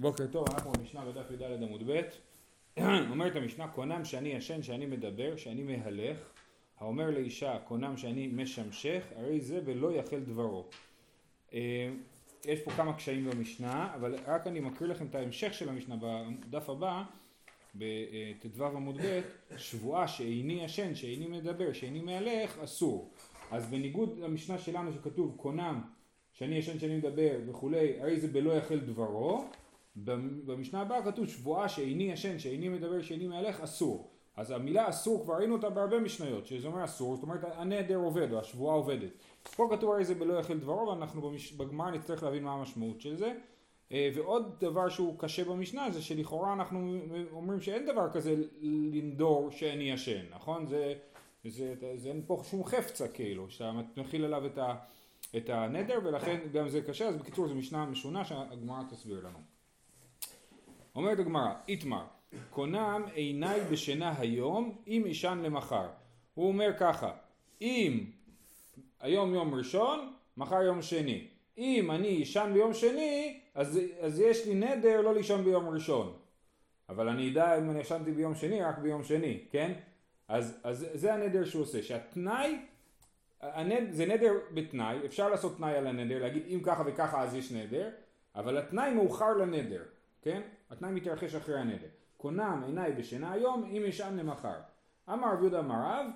בוקר טוב, אנחנו במשנה בדף י"ד עמוד ב', אומרת המשנה, קונם שאני ישן, שאני מדבר, שאני מהלך, האומר לאישה, קונם שאני משמשך, הרי זה ולא יחל דברו. אה, יש פה כמה קשיים במשנה, אבל רק אני מקריא לכם את ההמשך של המשנה בדף הבא, בט"ו עמוד ב', שבועה שאיני ישן, שאיני מדבר, שאיני מהלך, אסור. אז בניגוד למשנה שלנו שכתוב קונם שאני ישן שאני מדבר וכולי, הרי זה בלא יחל דברו, במשנה הבאה כתוב שבועה שאיני ישן, שאיני מדבר, שאיני מהלך, אסור. אז המילה אסור כבר ראינו אותה בהרבה משניות, שזה אומר אסור, זאת אומרת הנדר עובד או השבועה עובדת. פה כתוב הרי זה בלא יחל דברו ואנחנו במש... בגמר נצטרך להבין מה המשמעות של זה. אה, ועוד דבר שהוא קשה במשנה זה שלכאורה אנחנו אומרים שאין דבר כזה לנדור שאני ישן, נכון? זה, זה, זה, זה אין פה שום חפצה כאילו, שאתה מכיל עליו את, ה, את הנדר ולכן גם זה קשה, אז בקיצור זו משנה משונה שהגמרא תסביר לנו. אומרת הגמרא, איתמר, קונם עיניי בשינה היום, אם ישן למחר. הוא אומר ככה, אם היום יום ראשון, מחר יום שני. אם אני אשן ביום שני, אז, אז יש לי נדר לא לישון ביום ראשון. אבל אני אדע אם אני ישנתי ביום שני, רק ביום שני, כן? אז, אז זה הנדר שהוא עושה, שהתנאי, הנד, זה נדר בתנאי, אפשר לעשות תנאי על הנדר, להגיד אם ככה וככה אז יש נדר, אבל התנאי מאוחר לנדר, כן? התנאי מתרחש אחרי הנדר. קונם עיניי בשינה היום, אם ישן למחר. אמר רב יהודה אמר רב,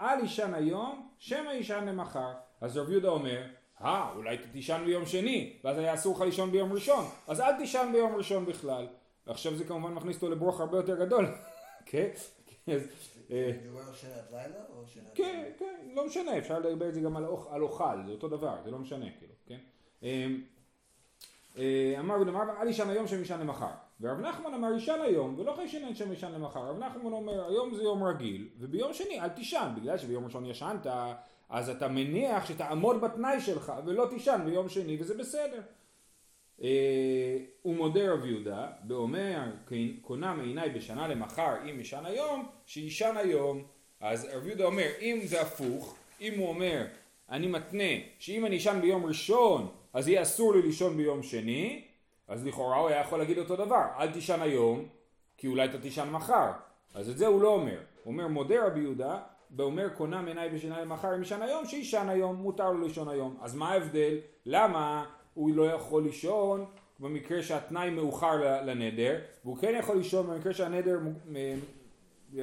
אל ישן היום, שמא ישן למחר. אז רב יהודה אומר, אה, אולי תישן ביום שני, ואז היה אסור לך לישון ביום ראשון, אז אל תישן ביום ראשון בכלל. ועכשיו זה כמובן מכניס אותו לברוך הרבה יותר גדול, כן? אה, כן, כן, לא משנה, אפשר לדבר את זה גם על אוכל, זה אותו דבר, זה לא משנה, כאילו, כן? אה, אה, אמר רבי דמר אל ישן היום שם ישן למחר. ורב נחמן אמר ישן היום ולא חיישן שם ישן למחר. רב נחמן אומר היום זה יום רגיל וביום שני אל תישן בגלל שביום ראשון ישנת אז אתה מניח שתעמוד בתנאי שלך ולא תישן ביום שני וזה בסדר. אה, הוא מודה רב יהודה ואומר קונה מעיניי בשנה למחר אם ישן היום שישן היום אז רב יהודה אומר אם זה הפוך אם הוא אומר אני מתנה שאם אני אשן ביום ראשון אז יהיה אסור לי לישון ביום שני, אז לכאורה הוא היה יכול להגיד אותו דבר, אל תישן היום, כי אולי אתה תישן מחר. אז את זה הוא לא אומר. הוא אומר מודה רבי יהודה, ואומר קונם עיניי בשינה למחר, אם ישן היום, שישן היום, מותר לו לישון היום. אז מה ההבדל? למה הוא לא יכול לישון במקרה שהתנאי מאוחר לנדר, והוא כן יכול לישון במקרה שהנדר,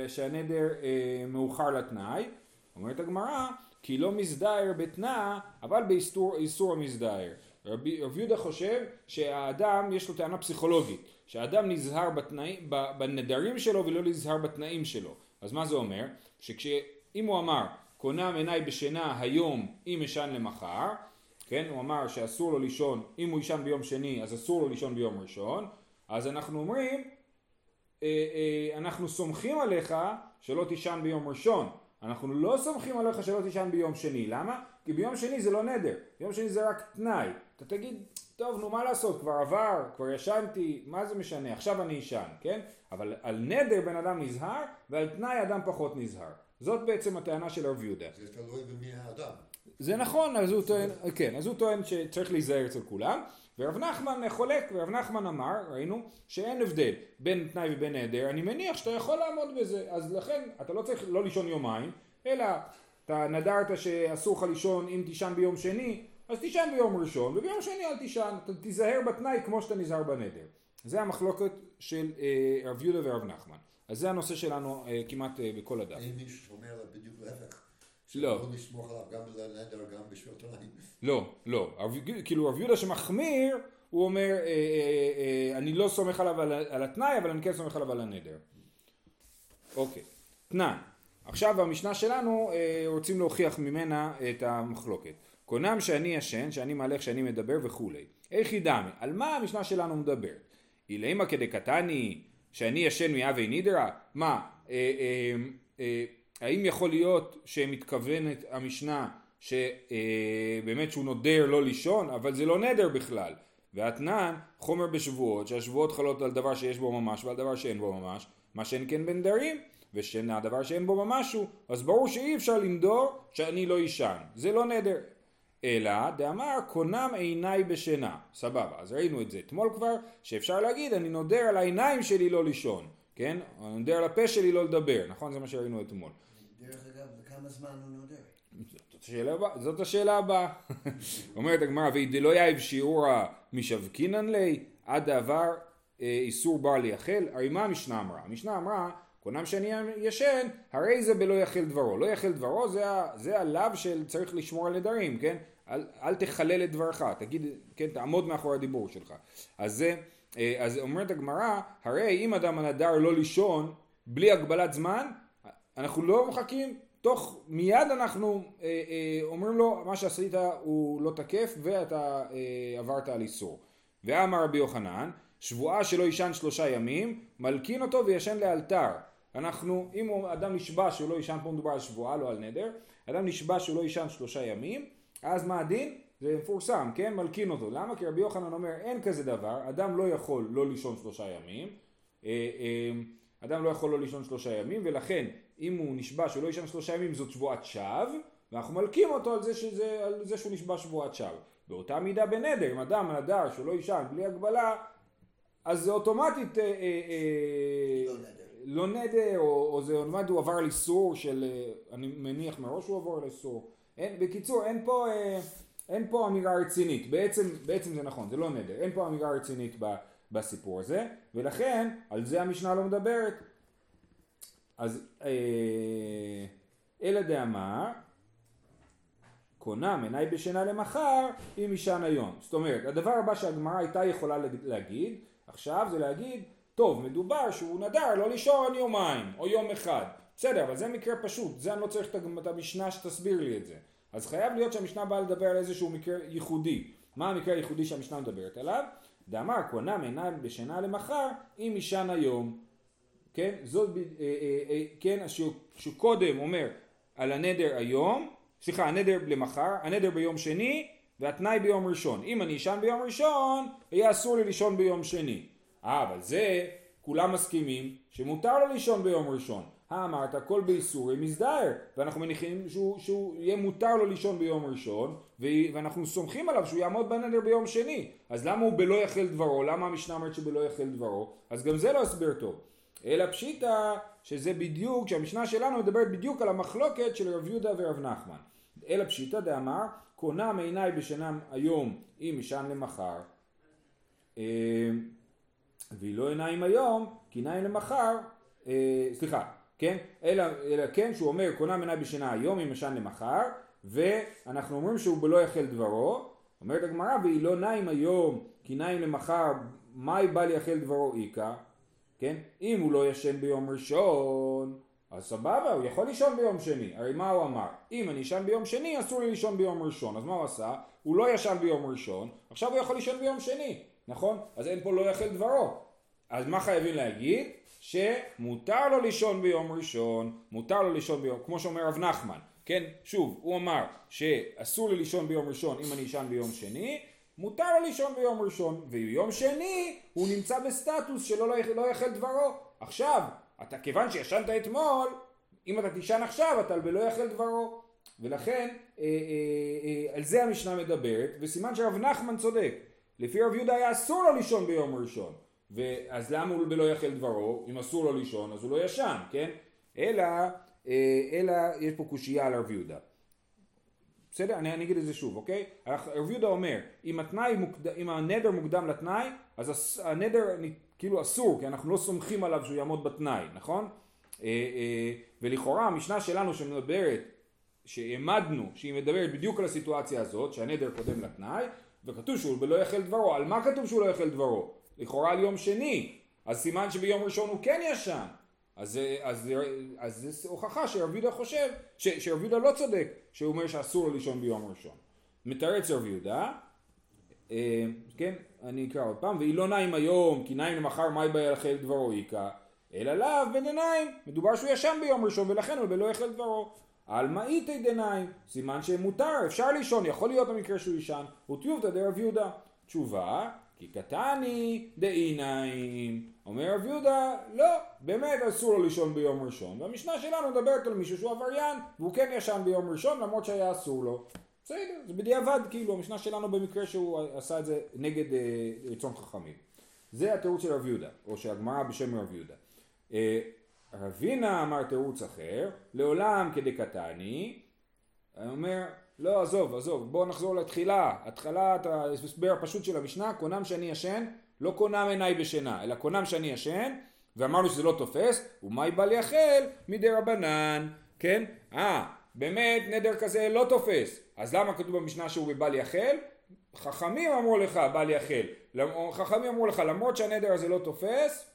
שהנדר אה, מאוחר לתנאי. אומרת הגמרא, כי לא מזדהר בתנא, אבל באיסור המזדהר. רבי, יהודה חושב שהאדם יש לו טענה פסיכולוגית, שהאדם נזהר בתנאי, בנדרים שלו ולא נזהר בתנאים שלו. אז מה זה אומר? שאם הוא אמר קונם עיניי בשינה היום אם אשן למחר, כן, הוא אמר שאסור לו לישון, אם הוא יישן ביום שני אז אסור לו לישון ביום ראשון, אז אנחנו אומרים, אה, אה, אנחנו סומכים עליך שלא תישן ביום ראשון, אנחנו לא סומכים עליך שלא תישן ביום שני, למה? כי ביום שני זה לא נדר, ביום שני זה רק תנאי. אתה תגיד, טוב נו מה לעשות, כבר עבר, כבר ישנתי, מה זה משנה, עכשיו אני אשן, כן? אבל על נדר בן אדם נזהר, ועל תנאי אדם פחות נזהר. זאת בעצם הטענה של הרב יהודה. זה תלוי במי האדם. זה נכון, אז הוא טוען, כן, אז הוא טוען שצריך להיזהר אצל כולם, ורב נחמן חולק, ורב נחמן אמר, ראינו, שאין הבדל בין תנאי ובין נדר, אני מניח שאתה יכול לעמוד בזה, אז לכן אתה לא צריך לא לישון יומיים, אלא אתה נדרת שאסור לך לישון אם תישן ביום שני, אז תישן ביום ראשון, וביום שני אל תישן, תיזהר בתנאי כמו שאתה נזהר בנדר. זה המחלוקת של אה, רב יהודה ורב נחמן. אז זה הנושא שלנו אה, כמעט אה, בכל הדף. האם מישהו שאומר בדיוק להפך? לא. עליו גם גם. לא, לא. כאילו רב יהודה שמחמיר, הוא אומר, אה, אה, אה, אני לא סומך עליו על, על התנאי, אבל אני כן סומך עליו על הנדר. אוקיי. תנאי. עכשיו במשנה שלנו אה, רוצים להוכיח ממנה את המחלוקת. קונם שאני ישן, שאני מהלך, שאני מדבר וכולי. איך ידעמי? על מה המשנה שלנו מדברת? אילמה כדקתני, שאני ישן מאבי נידרה? מה, אה, אה, אה, האם יכול להיות שמתכוונת המשנה שבאמת אה, שהוא נודר לא לישון, אבל זה לא נדר בכלל. ואתנן חומר בשבועות, שהשבועות חלות על דבר שיש בו ממש ועל דבר שאין בו ממש, מה שאין כן בנדרים, ושינה דבר שאין בו ממשהו, אז ברור שאי אפשר למדור שאני לא אישן, זה לא נדר. אלא דאמר קונם עיניי בשינה, סבבה, אז ראינו את זה אתמול כבר, שאפשר להגיד אני נודר על העיניים שלי לא לישון, כן? אני נודר על הפה שלי לא לדבר, נכון? זה מה שראינו אתמול. דרך אגב, לכמה זמן הוא נודר? זאת השאלה הבאה, זאת השאלה הבאה. אומרת הגמרא, וידלא יאיב שיעורא משבקינן ליה, עד דעבר אה, איסור בר ליחל, הרי מה המשנה אמרה? המשנה אמרה, קונם שאני ישן, הרי זה בלא יחל דברו. לא יחל דברו זה, ה- זה הלאו של צריך לשמור על נדרים, כן? אל, אל תחלל את דברך, תגיד, כן, תעמוד מאחורי הדיבור שלך. אז זה, אה, אז אומרת הגמרא, הרי אם אדם הנדר לא לישון, בלי הגבלת זמן, אנחנו לא מחכים, תוך מיד אנחנו אה, אה, אומרים לו מה שעשית הוא לא תקף ואתה אה, עברת על איסור. ואמר רבי יוחנן, שבועה שלא יישן שלושה ימים, מלקין אותו וישן לאלתר. אנחנו, אם אדם נשבע שהוא לא יישן, פה מדובר על שבועה לא על נדר, אדם נשבע שהוא לא יישן שלושה ימים, אז מה הדין? זה מפורסם, כן? מלקין אותו. למה? כי רבי יוחנן אומר אין כזה דבר, אדם לא יכול לא לישון שלושה ימים, אה, אה, אדם לא יכול לא לישון שלושה ימים, ולכן אם הוא נשבע שהוא לא יישן שלושה ימים זאת שבועת שווא, ואנחנו מלקים אותו על זה, שזה, על זה שהוא נשבע שבועת שווא. באותה מידה בנדר, אם אדם נדר שהוא לא יישן בלי הגבלה, אז זה אוטומטית אה, אה, אה, לא נדר. או, או זה אוטומטית הוא עבר על איסור של, אה, אני מניח מראש הוא עבר על איסור. אין, בקיצור, אין פה, אה, אין פה אמירה רצינית, בעצם, בעצם זה נכון, זה לא נדר, אין פה אמירה רצינית ב, בסיפור הזה, ולכן על זה המשנה לא מדברת. אז אה, אלא דאמר, קונם עיניי בשינה למחר, אם ישן היום. זאת אומרת, הדבר הבא שהגמרא הייתה יכולה להג- להגיד, עכשיו זה להגיד, טוב, מדובר שהוא נדר לא לישון יומיים, או יום אחד. בסדר, אבל זה מקרה פשוט, זה אני לא צריך את המשנה שתסביר לי את זה. אז חייב להיות שהמשנה באה לדבר על איזשהו מקרה ייחודי. מה המקרה הייחודי שהמשנה מדברת עליו? דאמר קונם עיניי בשינה למחר, אם ישן היום. כן, זאת, אה, אה, אה, כן, אז שהוא, שהוא קודם אומר על הנדר היום, סליחה, הנדר למחר, הנדר ביום שני והתנאי ביום ראשון. אם אני אשן ביום ראשון, יהיה אסור לי לישון ביום שני. אה, אבל זה, כולם מסכימים שמותר לו לישון ביום ראשון. אה, אמרת, הכל באיסורי מזדהר, ואנחנו מניחים שהוא, שהוא יהיה מותר לו לישון ביום ראשון, ואנחנו סומכים עליו שהוא יעמוד בנדר ביום שני. אז למה הוא בלא יחל דברו? למה המשנה אומרת שבלא יחל דברו? אז גם זה לא הסבר טוב. אלא פשיטא שזה בדיוק, שהמשנה שלנו מדברת בדיוק על המחלוקת של רב יהודה ורב נחמן. אלא פשיטא דאמר, קונם עיניי בשנם היום אם ישן למחר. והיא לא עיניים היום, כי עיניים למחר, אה, סליחה, כן? אלא, אלא כן, שהוא אומר קונם עיניי בשינה היום אם ישן למחר, ואנחנו אומרים שהוא בלא יחל דברו, אומרת הגמרא, והיא לא נעים היום, כי נעים למחר, מאי בא ליחל דברו איכא? כן? אם הוא לא ישן ביום ראשון, אז סבבה, הוא יכול לישון ביום שני. הרי מה הוא אמר? אם אני אשן ביום שני, אסור לי לישון ביום ראשון. אז מה הוא עשה? הוא לא ישן ביום ראשון, עכשיו הוא יכול לישון ביום שני, נכון? אז אין פה לא יחל דברו. אז מה חייבים להגיד? שמותר לו לישון ביום ראשון, מותר לו לישון ביום, כמו שאומר רב נחמן, כן? שוב, הוא אמר שאסור לי לישון ביום ראשון אם אני אשן ביום שני, מותר לו לישון ביום ראשון, וביום שני הוא נמצא בסטטוס שלא לא לא יחל דברו. עכשיו, אתה כיוון שישנת אתמול, אם אתה תישן עכשיו אתה בלא יחל דברו. ולכן אה, אה, אה, על זה המשנה מדברת, וסימן שרב נחמן צודק. לפי רב יהודה היה אסור לו לישון ביום ראשון. ואז למה הוא בלא יחל דברו? אם אסור לו לישון אז הוא לא ישן, כן? אלא, אה, אלא יש פה קושייה על רב יהודה. בסדר? אני, אני אגיד את זה שוב, אוקיי? רב יהודה אומר, אם, התנאי מוקד... אם הנדר מוקדם לתנאי, אז הנדר כאילו אסור, כי אנחנו לא סומכים עליו שהוא יעמוד בתנאי, נכון? אה, אה, ולכאורה המשנה שלנו שמדברת, שהעמדנו, שהיא מדברת בדיוק על הסיטואציה הזאת, שהנדר קודם לתנאי, וכתוב שהוא בלא יחל דברו, על מה כתוב שהוא לא יחל דברו? לכאורה על יום שני, אז סימן שביום ראשון הוא כן ישן. אז, זה- אז, זה- אז זה הוכחה שרב יהודה חושב, שרב יהודה לא צודק, שהוא אומר שאסור לו לישון ביום ראשון. מתרץ רב יהודה, אה, כן, אני אקרא עוד פעם, והיא לא נעים היום, כי נעים למחר מאי בה יחל דברו איכא, אלא לאו בדניים, מדובר שהוא ישן ביום ראשון ולכן הוא בלא יחל דברו. על מאיתי דניים, סימן שמותר, אפשר לישון, יכול להיות המקרה שהוא ישן, וטיובתא דרב יהודה. תשובה, כי קטני דאיניים. אומר רב יהודה, לא, באמת אסור לו לישון ביום ראשון. והמשנה שלנו מדברת על מישהו שהוא עבריין, והוא כן ישן ביום ראשון למרות שהיה אסור לו. בסדר, זה בדיעבד כאילו, המשנה שלנו במקרה שהוא עשה את זה נגד אה, רצון חכמים. זה התירוץ של רב יהודה, או של הגמרא בשם רב יהודה. אה, רבינה אמר תירוץ אחר, לעולם כדקתני, אומר, לא עזוב, עזוב, בואו נחזור לתחילה, התחלת ההסבר הפשוט של המשנה, קונם שאני ישן, לא קונם עיניי בשינה, אלא קונם שאני ישן, ואמרנו שזה לא תופס, ומאי בל יחל מדי רבנן, כן? אה, באמת נדר כזה לא תופס, אז למה כתוב במשנה שהוא בבל יחל? חכמים אמרו לך בל יחל, חכמים אמרו לך למרות שהנדר הזה לא תופס,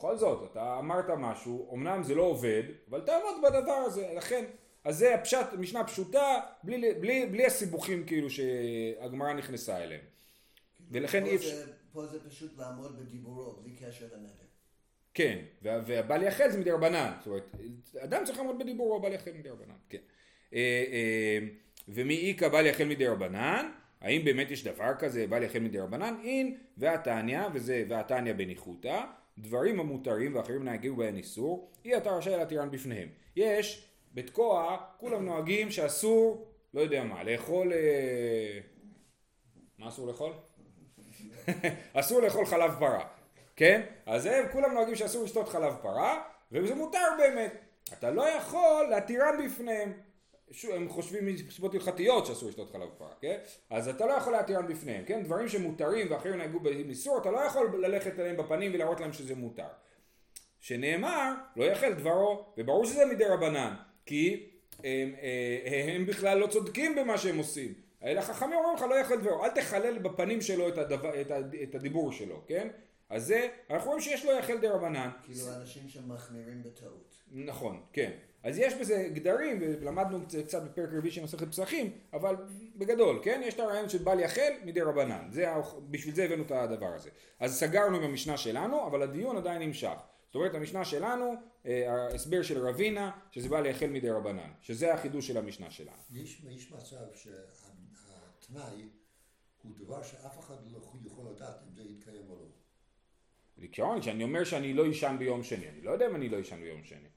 בכל זאת אתה אמרת משהו, אמנם זה לא עובד, אבל תעמוד בדבר הזה, לכן, אז זה הפשט, משנה פשוטה, בלי, בלי, בלי הסיבוכים כאילו שהגמרא נכנסה אליהם. ולכן אי אפשר... פה זה פשוט לעמוד בדיבורו, בלי קשר לנדר. כן, והבל יחל זה מדי רבנן, זאת אומרת, אדם צריך לעמוד בדיבורו, בל יחל מדי רבנן, כן. אה, אה, ומי איכא בל יחל מדי רבנן, האם באמת יש דבר כזה בל יחל מדי רבנן? אין והתניא, וזה והתניא בניחותא, דברים המותרים ואחרים נהגו בהן איסור, אי אתה רשאי להתירן בפניהם. יש, בתקוע, כולם נוהגים שאסור, לא יודע מה, לאכול... אה, מה אסור לאכול? אסור לאכול חלב פרה, כן? אז הם כולם נוהגים שאסור לשתות חלב פרה, וזה מותר באמת. אתה לא יכול להתירן בפניהם. הם חושבים מסיבות הלכתיות שאסור לשתות חלב פרה, כן? אז אתה לא יכול להתירן בפניהם, כן? דברים שמותרים ואחרים נהגו באיסור, אתה לא יכול ללכת אליהם בפנים ולהראות להם שזה מותר. שנאמר, לא יחל דברו, וברור שזה מדי רבנן, כי הם, הם, אה, הם בכלל לא צודקים במה שהם עושים. אלא חכמים אומרים לך לא יחל דברו, אל תחלל בפנים שלו את, הדבר, את הדיבור שלו, כן? אז זה, אנחנו רואים שיש לו יחל דה רבנן. כאילו אנשים שמחמירים בטעות. נכון, כן. אז יש בזה גדרים, ולמדנו קצת בפרק רביעי של מסכת פסחים, אבל בגדול, כן? יש את הרעיון של בל יחל מדי רבנן. זה, בשביל זה הבאנו את הדבר הזה. אז סגרנו עם המשנה שלנו, אבל הדיון עדיין נמשך. זאת אומרת, המשנה שלנו, אה, ההסבר של רבינה, שזה בא ליחל מדי רבנן, שזה החידוש של המשנה שלנו. יש, יש מצב שהתנאי הוא דבר שאף אחד לא יכול לדעת אם זה יתקיים או לא. בעיקרון, כשאני אומר שאני לא אישן ביום שני, אני לא יודע אם אני לא אישן ביום שני.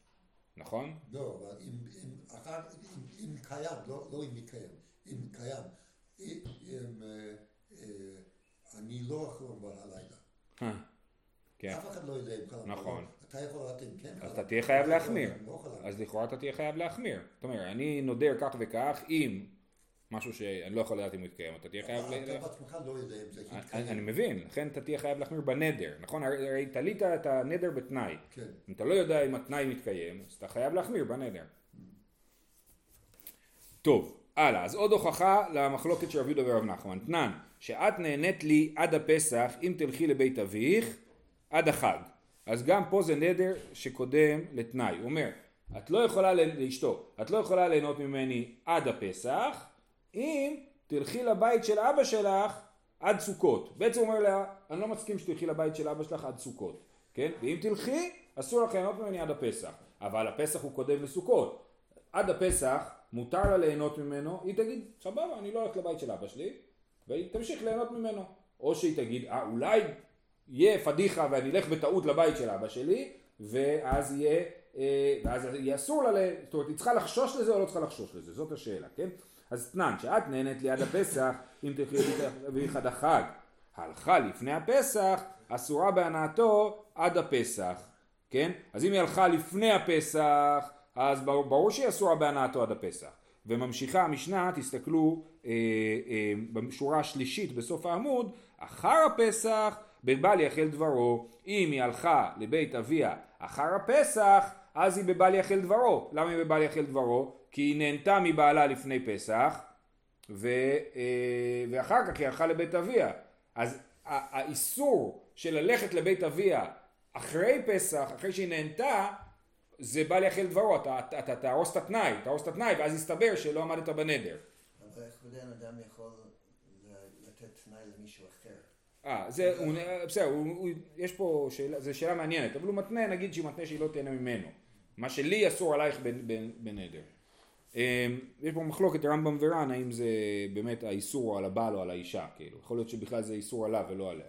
נכון? לא, אבל אם, אם, אחר, אם, אם קיים, לא, לא אם יתקיים, אם קיים, אם, אם אה, אה, אני לא לומר הלילה. אה, כן. אף אחד לא יודע אם קיים. נכון. אתה יכול לדעת אם כן. אז אתה תהיה חייב להחמיר. לא אז לכאורה אתה תהיה חייב להחמיר. זאת אומרת, אני נודר כך וכך אם משהו שאני לא יכול לדעת אם הוא יתקיים, אתה תהיה חייב... אתה בעצמך לא יודע אם זה יתקיים. אני מבין, לכן אתה תהיה חייב להחמיר בנדר, נכון? הרי תלית את הנדר בתנאי. כן. אם אתה לא יודע אם התנאי מתקיים, אז אתה חייב להחמיר בנדר. טוב, הלאה, אז עוד הוכחה למחלוקת של רב יהודה ורב נחמן. תנן, שאת נהנית לי עד הפסח אם תלכי לבית אביך עד החג. אז גם פה זה נדר שקודם לתנאי. הוא אומר, את לא יכולה לאשתו, את לא יכולה ליהנות ממני עד הפסח, אם תלכי לבית של אבא שלך עד סוכות. בעצם הוא אומר לה, אני לא מסכים שתלכי לבית של אבא שלך עד סוכות, כן? ואם תלכי, אסור לך ליהנות ממני עד הפסח. אבל הפסח הוא קודם לסוכות. עד הפסח מותר לה ליהנות ממנו, היא תגיד, סבבה, אני לא הולכת לבית של אבא שלי, והיא תמשיך ליהנות ממנו. או שהיא תגיד, אה, אולי יהיה פדיחה ואני אלך בטעות לבית של אבא שלי, ואז יהיה, אה, ואז יהיה אסור לה, זאת אומרת, היא צריכה לחשוש לזה או לא צריכה לחשוש לזה, זאת השאלה, כן? אז תנן, שאת נהנית ליד הפסח, אם תלכי אביך עד החג. הלכה לפני הפסח, אסורה בהנאתו עד הפסח, כן? אז אם היא הלכה לפני הפסח, אז ברור שהיא אסורה בהנאתו עד הפסח. וממשיכה המשנה, תסתכלו אה, אה, בשורה השלישית בסוף העמוד, אחר הפסח בבל יחל דברו. אם היא הלכה לבית אביה אחר הפסח, אז היא בבל יחל דברו. למה היא בבל יחל דברו? כי היא נהנתה מבעלה לפני פסח, ו, אה, ואחר כך היא הלכה לבית אביה. אז האיסור של ללכת לבית אביה אחרי פסח, אחרי שהיא נהנתה, זה בא ליחל דברו, אתה, אתה, אתה תהרוס את התנאי, תהרוס את התנאי, ואז יסתבר שלא עמדת בנדר. אבל איך בן אדם יכול לתת תנאי למישהו אחר? אה, זה, הוא, בסדר, הוא, הוא, יש פה שאלה, זו שאלה מעניינת, אבל הוא מתנה, נגיד שהוא מתנה שהיא לא תהנה ממנו. מה שלי אסור עלייך בנדר. אמ, יש פה מחלוקת רמב"ם ור"ן האם זה באמת האיסור על הבעל או על האישה כאילו יכול להיות שבכלל זה איסור עליו ולא עליה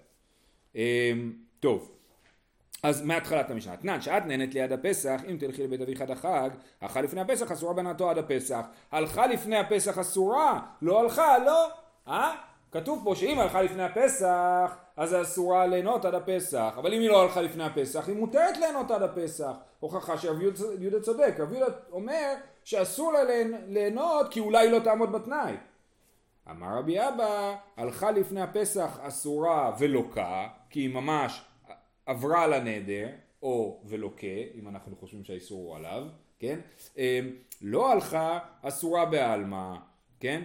אמ, טוב אז מהתחלת המשנה, תנן שאת נהנית ליד הפסח, אם תלכי לבית אביך עד החג, הלכה לפני הפסח אסורה בנתו עד הפסח. הלכה לפני הפסח אסורה, לא הלכה, לא. אה? כתוב פה שאם הלכה לפני הפסח, אז אסורה ליהנות עד הפסח. אבל אם היא לא הלכה לפני הפסח, היא מותרת ליהנות עד הפסח. הוכחה שרב יהודה צודק. רב יהודה אומר שאסור לה ליהנות כי אולי היא לא תעמוד בתנאי. אמר רבי אבא, הלכה לפני הפסח אסורה ולוקה, כי היא ממש עברה לנדר, או ולוקה, אם אנחנו חושבים שהאיסור הוא עליו, כן? אמ, לא הלכה אסורה בעלמא, כן?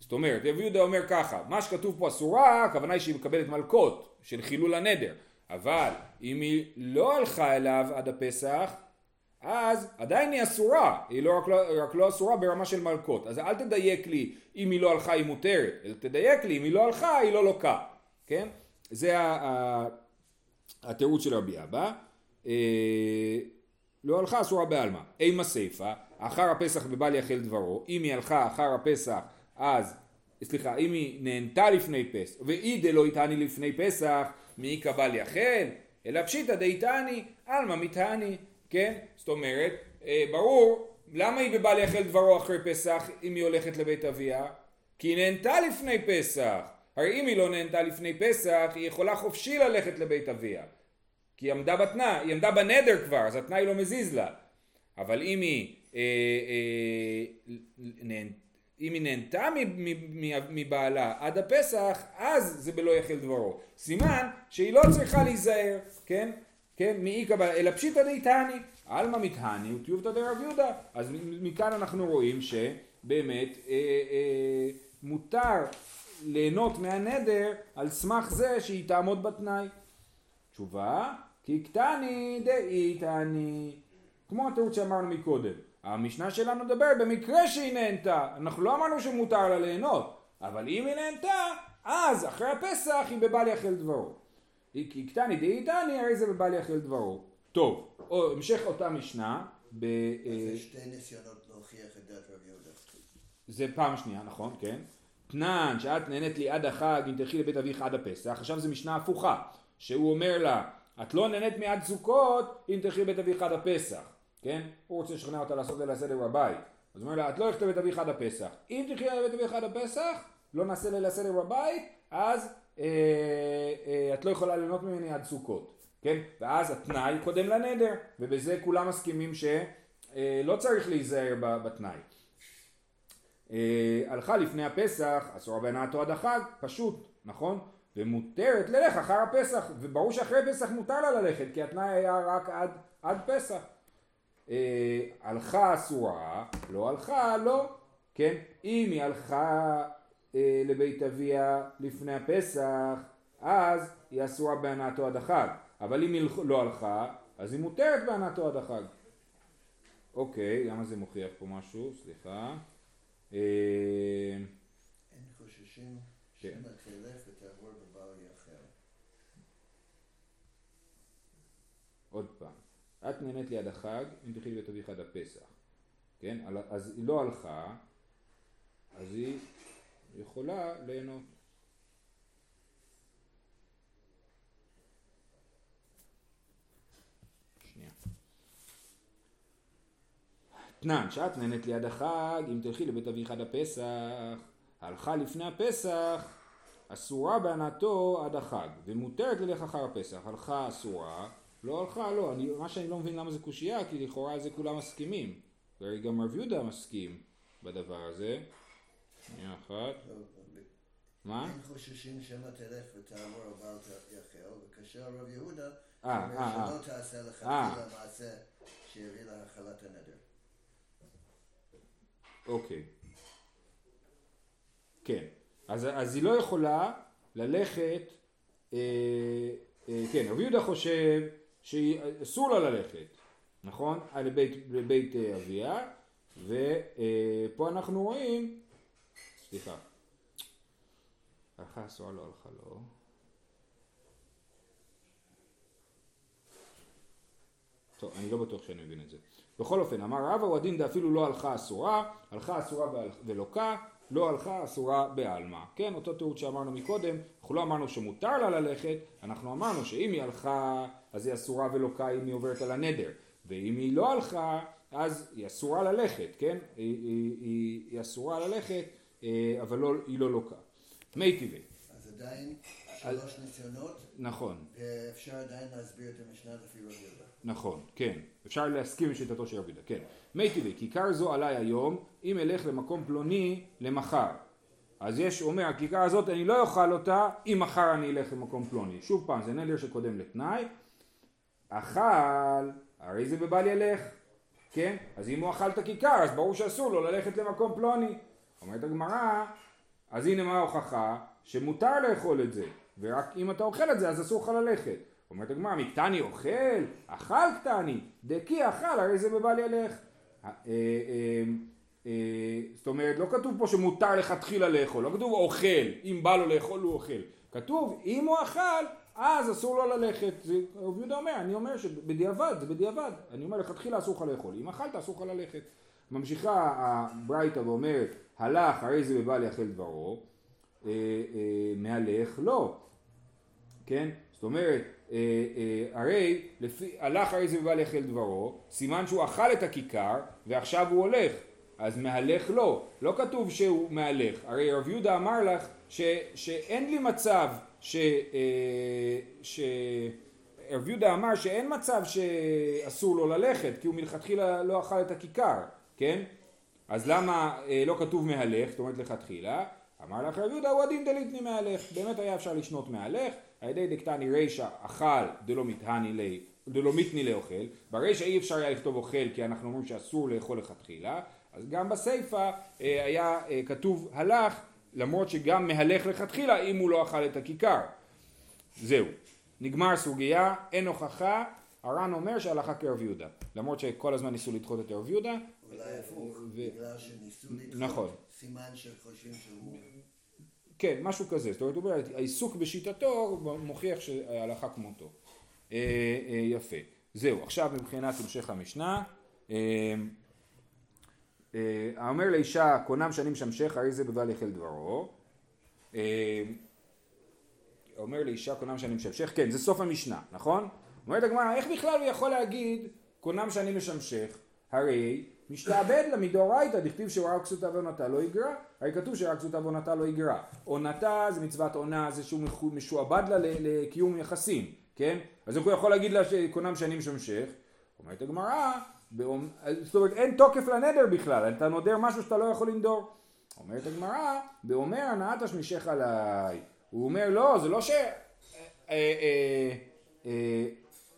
זאת אומרת, רבי יהודה אומר ככה, מה שכתוב פה אסורה, הכוונה היא שהיא מקבלת מלקות של חילול הנדר, אבל אם היא לא הלכה אליו עד הפסח, אז עדיין היא אסורה, היא לא רק, לא רק לא אסורה ברמה של מלקות, אז אל תדייק לי אם היא לא הלכה היא מותרת, אלא תדייק לי אם היא לא הלכה היא לא לוקה, כן? זה התירוץ של רבי אבא, אה, לא הלכה אסורה בעלמא, אימה סיפה, אחר הפסח בבל יחל דברו, אם היא הלכה אחר הפסח אז, סליחה, אם היא נהנתה לפני פסח, ואי דלא יתעני לפני פסח, מי קבל יחל, אלא פשיטא דאיתני, עלמא מתעני, כן? זאת אומרת, אה, ברור, למה היא בבל יחל דברו אחרי פסח אם היא הולכת לבית אביה? כי היא נהנתה לפני פסח. הרי אם היא לא נהנתה לפני פסח, היא יכולה חופשי ללכת לבית אביה. כי היא עמדה בתנאי, היא עמדה בנדר כבר, אז התנאי לא מזיז לה. אבל אם היא אה, אה, נהנתה אם היא נהנתה מבעלה עד הפסח, אז זה בלא יחל דברו. סימן שהיא לא צריכה להיזהר, כן? כן? מאי קבלה, אלא פשיטא דאיתני, עלמא מתהני וטיובתא דרב יהודה. אז מכאן אנחנו רואים שבאמת אה, אה, מותר ליהנות מהנדר על סמך זה שהיא תעמוד בתנאי. תשובה, כי קטני דאיתני, כמו התירוץ שאמרנו מקודם. המשנה שלנו מדבר במקרה שהיא נהנתה, אנחנו לא אמרנו שמותר לה ליהנות, אבל אם היא נהנתה, אז אחרי הפסח היא בבל יחל דברו. כי קטני דאיתני הרי זה בבל יחל דברו. טוב, או, המשך אותה משנה. ב, אה, זה שתי ניסיונות להוכיח את דעת רב יהודה. זה פעם שנייה, נכון, כן. תנן שאת נהנית לי עד החג אם תלכי לבית אביך עד הפסח, עכשיו זו משנה הפוכה, שהוא אומר לה, את לא נהנית מעד סוכות אם תלכי לבית אביך עד הפסח. כן? הוא רוצה לשכנע אותה לעשות ליל הסדר בבית. אז הוא אומר לה, את לא הולכת לבית אביך עד הפסח. אם תלכי לבית אביך עד הפסח, לא נעשה ליל הסדר בבית, אז אה, אה, את לא יכולה ליהנות ממני עד סוכות. כן? ואז התנאי קודם לנדר, ובזה כולם מסכימים שלא אה, צריך להיזהר בתנאי. אה, הלכה לפני הפסח, אסורה בהנאתו עד החג, פשוט, נכון? ומותרת ללך אחר הפסח, וברור שאחרי פסח מותר לה ללכת, כי התנאי היה רק עד, עד פסח. אה, הלכה אסורה, לא הלכה, לא, כן? אם היא הלכה אה, לבית אביה לפני הפסח, אז היא אסורה בהנאתו עד החג. אבל אם היא לא הלכה, אז היא מותרת בהנאתו עד החג. אוקיי, למה זה מוכיח פה משהו? סליחה. אה, אין חוששים שמא תלך ותעבור בבעל יחר. עוד פעם. את נהנית ליד החג, אם לבית אביך עד הפסח. כן? אז היא לא הלכה, אז היא יכולה ליהנות. תנן, שאת נהנית ליד החג, אם תלכי לבית אביך עד הפסח, הלכה לפני הפסח, אסורה בהנאתו עד החג, ומותרת ללך אחר הפסח, הלכה אסורה, לא הלכה, לא, אני, מה שאני לא מבין למה זה קושייה, כי לכאורה על זה כולם מסכימים. והרי גם רב יהודה מסכים בדבר הזה. שנייה אחת. מה? הם חוששים שמא תלך ותעבור על יחל, וכאשר רב יהודה אה, אומר אה, שלא תעשה לך מעשה שיביא להחלת הנדר. אוקיי. כן. אז, אז היא לא יכולה ללכת, אה, אה, כן, רב יהודה חושב שאסור לה ללכת, נכון? לבית, לבית אה, אביה, ופה אנחנו רואים, סליחה, הלכה אסורה לא הלכה לא. טוב, אני לא בטוח שאני מבין את זה. בכל אופן, אמר רבא הוא הדין דאפילו לא הלכה אסורה, הלכה אסורה ולוקה, לא הלכה אסורה בעלמא. כן, אותו תירוץ שאמרנו מקודם, אנחנו לא אמרנו שמותר לה ללכת, אנחנו אמרנו שאם היא הלכה אז היא אסורה ולוקה אם היא עוברת על הנדר, ואם היא לא הלכה אז היא אסורה ללכת, כן? היא, היא, היא, היא אסורה ללכת, אה, אבל לא, היא לא לוקה. מי טבעי. אז עדיין שלוש ניסיונות, נכון, ואפשר עדיין להסביר את המשנה רבי יהודה. נכון, כן. אפשר להסכים עם שיטתו של רבי יהודה, כן. מי טבעי, כיכר זו עליי היום, אם אלך למקום פלוני למחר. אז יש, אומר, הכיכר הזאת אני לא אוכל אותה, אם מחר אני אלך למקום פלוני. שוב פעם, זה נדר שקודם לתנאי. אכל, הרי זה בבל ילך, כן? אז אם הוא אכל את הכיכר, אז ברור שאסור לו ללכת למקום פלוני. אומרת הגמרא, אז הנה מה ההוכחה? שמותר לאכול את זה, ורק אם אתה אוכל את זה אז אסור לך ללכת. אומרת הגמרא, מקטני אוכל? אכל קטני, דקי אכל, הרי זה בבל ילך. אה, אה, אה, זאת אומרת, לא כתוב פה שמותר לכתחילה לאכול, לא כתוב אוכל, אם בא לו לאכול הוא אוכל. כתוב, אם הוא אכל, אז אסור לו ללכת. רב יהודה אומר, אני אומר שבדיעבד, זה בדיעבד. אני אומר, לכתחילה אסור לך לאכול. אם אכלת, אסור לך ללכת. ממשיכה הברייתא ואומרת, הלך, הרי זה בבל יאכל דברו. מהלך, לא. כן? זאת אומרת, אה, אה, הרי לפי, הלך הרי זה בבל יאכל דברו, סימן שהוא אכל את הכיכר ועכשיו הוא הולך. אז מהלך לא, לא כתוב שהוא מהלך, הרי רב יהודה אמר לך ש, שאין לי מצב ש... אה, ש... רב יהודה אמר שאין מצב שאסור לו ללכת כי הוא מלכתחילה לא אכל את הכיכר, כן? אז למה אה, לא כתוב מהלך, זאת אומרת לכתחילה? אמר לך רב יהודה הוא הדין דליתני מהלך, באמת היה אפשר לשנות מהלך, על ידי דקתני רישא אכל דלא מתהני לי, דלא מתני לאוכל, ברישא אי אפשר היה לכתוב אוכל כי אנחנו אומרים שאסור לאכול לכתחילה, אז גם בסיפא אה, היה אה, כתוב הלך, למרות שגם מהלך לכתחילה אם הוא לא אכל את הכיכר. זהו. נגמר סוגיה, אין הוכחה, הר"ן אומר שהלכה כרב יהודה. למרות שכל הזמן ניסו לדחות את רב יהודה. אולי הפוך, בגלל שניסו לדחות, נכון. סימן שחושבים שהוא... כן, משהו כזה. זאת אומרת, הוא אומר, העיסוק בשיטתו מוכיח שההלכה כמותו. אה, אה, יפה. זהו, עכשיו מבחינת המשך המשנה. אה, האומר לאישה, קונם שנים שמשך, הרי זה בבל יחל דברו. אומר לאישה קונם שנים שמשך, כן, זה סוף המשנה, נכון? אומרת הגמרא, איך בכלל הוא יכול להגיד קונם שאני משמשך? הרי משתעבד לה מדאורייתא, דכתיב שראה כסותה ועונתה לא יגרע, הרי כתוב שראה כסותה ועונתה לא יגרע. עונתה זה מצוות עונה, זה שהוא משועבד לה לקיום יחסים, כן? אז הוא יכול להגיד לה שקונם שאני משמשך? אומרת הגמרא, באומ- זאת אומרת אין תוקף לנדר בכלל, אתה נודר משהו שאתה לא יכול לנדור. אומרת הגמרא, באומר הנעת השמישך עליי. הוא אומר לא, זה לא ש... אה, אה, אה,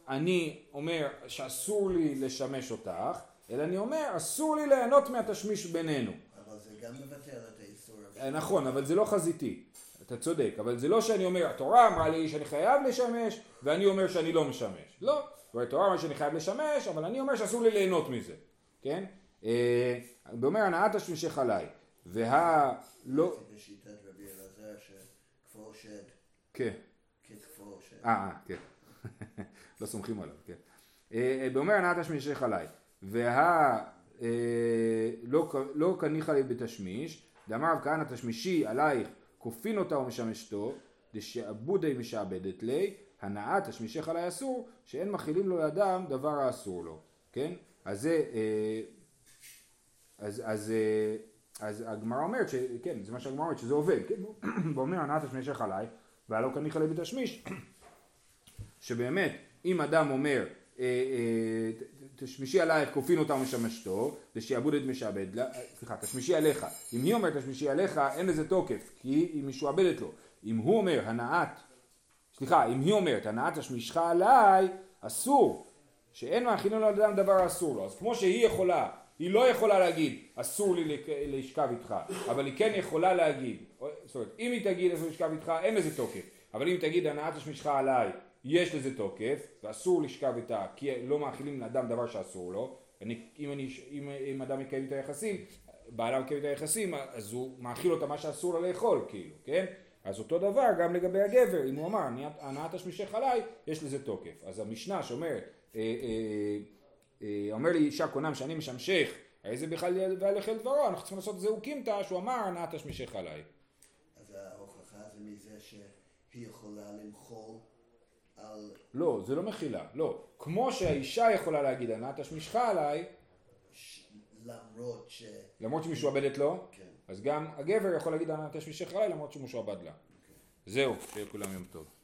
אני אומר שאסור לי לשמש אותך, אלא אני אומר אסור לי ליהנות מהתשמיש בינינו. אבל זה גם מבטל את האיסור. אה, נכון, אבל זה לא חזיתי. אתה צודק, אבל זה לא שאני אומר, התורה אמרה לי שאני חייב לשמש, ואני אומר שאני לא משמש. לא. התורה אמרה שאני חייב לשמש, אבל אני אומר שאסור לי ליהנות מזה. כן? אה, ואומר, הנעת השמשך עליי. וה... לא... בשיטת רבי אלעזר שכפור שד כן. ככפור שד. אה, אה, כן. לא סומכים עליו, כן. ואומר הנעת השמישך עליי. וה... אה, לא לא קניחה לי בתשמיש, דאמר רב כהנא תשמישי עלייך כופין אותה ומשמשתו, דשעבודי משעבדת לי, הנעת תשמישך עליי אסור, שאין מכילים לו לאדם דבר האסור לו, כן? אז זה, אה, אז, אז, אה, אז הגמרא אומרת, ש, כן, זה מה שהגמרא אומרת, שזה עובד, כן? ואומר הנעת תשמישך עליי, והלא קניחה לי בתשמיש, שבאמת, אם אדם אומר, אה, אה, תשמישי עלייך כופין אותה ומשמשתו, ושעבוד את משעבד, לה- סליחה, תשמישי עליך. אם היא אומרת תשמישי עליך, אין לזה תוקף, כי היא משועבדת לו. אם הוא אומר הנעת, סליחה, אם היא אומרת הנעת תשמישך עליי, אסור, שאין מאכילים לאדם דבר אסור לו. אז כמו שהיא יכולה, היא לא יכולה להגיד אסור לי לשכב איתך, אבל היא כן יכולה להגיד, זאת אומרת, אם היא תגיד אסור לשכב איתך, אין לזה תוקף. אבל אם תגיד הנעת תשמישך עליי, יש לזה תוקף, ואסור לשכב איתה, כי לא מאכילים לאדם דבר שאסור לו. אני, אם, אני, אם, אם אדם מקיים איתה יחסים, בעלה מקיים איתה יחסים, אז הוא מאכיל אותה מה שאסור לה לאכול, כאילו, כן? אז אותו דבר גם לגבי הגבר, אם הוא אמר, הנעת תשמישך עליי, יש לזה תוקף. אז המשנה שאומרת, אה, אה, אה, אומר לי אישה קונם שאני משמשך, הרי זה בכלל והלך אל דברו, אנחנו צריכים לעשות זהו קימתא, שהוא אמר נא תשמישך עליי. אז ההוכחה זה מזה שהיא יכולה למחול על... לא, זה לא מחילה, לא. כמו שהאישה יכולה להגיד נא תשמישך עליי, ש... למרות ש... למרות שמשועבדת לו, כן. אז גם הגבר יכול להגיד נא תשמישך עליי למרות שמשועבד לה. זהו, שיהיה כולם יום טוב.